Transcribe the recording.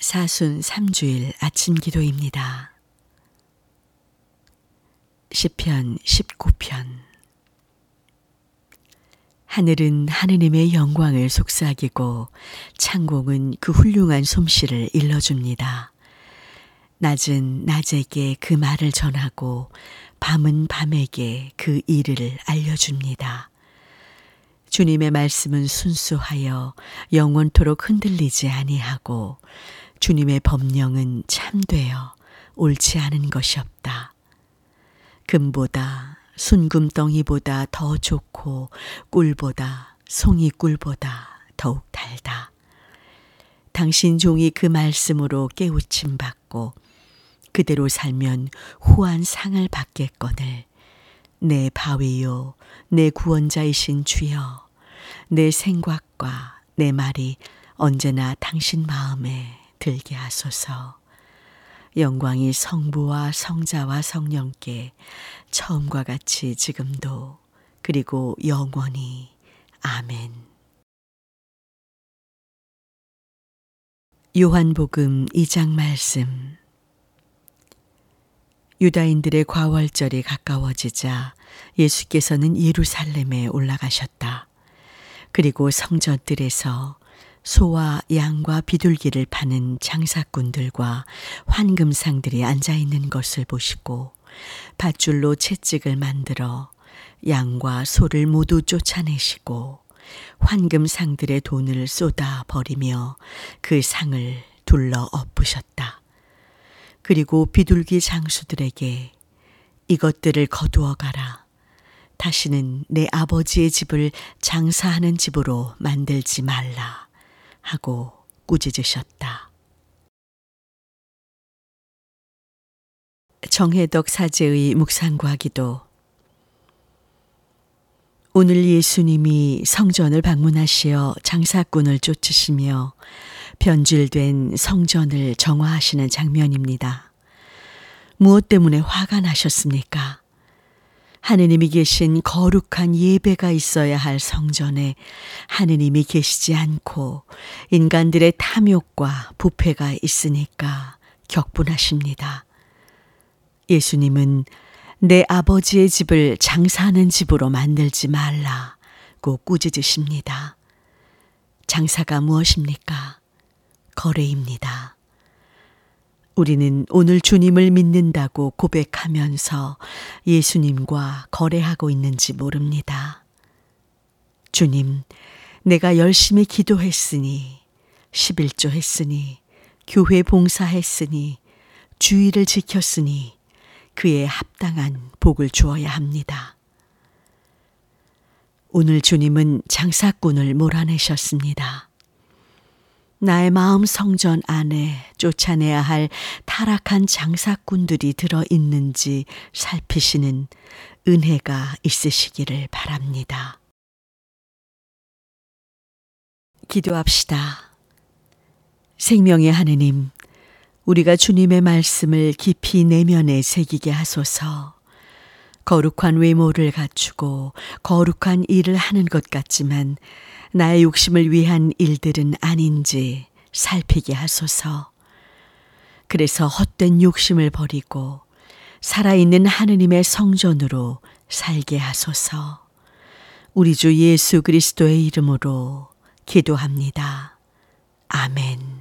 사순 3주일 아침 기도입니다. 시편 19편 하늘은 하느님의 영광을 속삭이고 창공은 그 훌륭한 솜씨를 일러줍니다. 낮은 낮에게 그 말을 전하고 밤은 밤에게 그 일을 알려줍니다. 주님의 말씀은 순수하여 영원토록 흔들리지 아니하고 주님의 법령은 참되어 옳지 않은 것이 없다. 금보다 순금덩이보다 더 좋고 꿀보다 송이 꿀보다 더욱 달다. 당신 종이 그 말씀으로 깨우침 받고 그대로 살면 후한 상을 받겠거늘 내 바위요 내 구원자이신 주여 내 생각과 내 말이 언제나 당신 마음에 들게 하소서. 영광이 성부와 성자와 성령께 처음과 같이 지금도 그리고 영원히 아멘. 요한복음 2장 말씀 유다인들의 과월절이 가까워지자 예수께서는 예루살렘에 올라가셨다. 그리고 성전들에서 소와 양과 비둘기를 파는 장사꾼들과 환금상들이 앉아 있는 것을 보시고 밧줄로 채찍을 만들어 양과 소를 모두 쫓아내시고 환금상들의 돈을 쏟아 버리며 그 상을 둘러 엎으셨다. 그리고 비둘기 장수들에게 이것들을 거두어 가라. 다시는 내 아버지의 집을 장사하는 집으로 만들지 말라. 하고 꾸짖으셨다. 정혜덕 사제의 묵상과 기도 오늘 예수님이 성전을 방문하시어 장사꾼을 쫓으시며 변질된 성전을 정화하시는 장면입니다. 무엇 때문에 화가 나셨습니까? 하느님이 계신 거룩한 예배가 있어야 할 성전에 하느님이 계시지 않고 인간들의 탐욕과 부패가 있으니까 격분하십니다. 예수님은 내 아버지의 집을 장사하는 집으로 만들지 말라고 꾸짖으십니다. 장사가 무엇입니까? 거래입니다. 우리는 오늘 주님을 믿는다고 고백하면서 예수님과 거래하고 있는지 모릅니다. 주님, 내가 열심히 기도했으니, 11조 했으니, 교회 봉사했으니, 주의를 지켰으니, 그에 합당한 복을 주어야 합니다. 오늘 주님은 장사꾼을 몰아내셨습니다. 나의 마음 성전 안에 쫓아내야 할 타락한 장사꾼들이 들어 있는지 살피시는 은혜가 있으시기를 바랍니다. 기도합시다. 생명의 하느님, 우리가 주님의 말씀을 깊이 내면에 새기게 하소서. 거룩한 외모를 갖추고 거룩한 일을 하는 것 같지만 나의 욕심을 위한 일들은 아닌지 살피게 하소서. 그래서 헛된 욕심을 버리고 살아있는 하느님의 성전으로 살게 하소서. 우리 주 예수 그리스도의 이름으로 기도합니다. 아멘.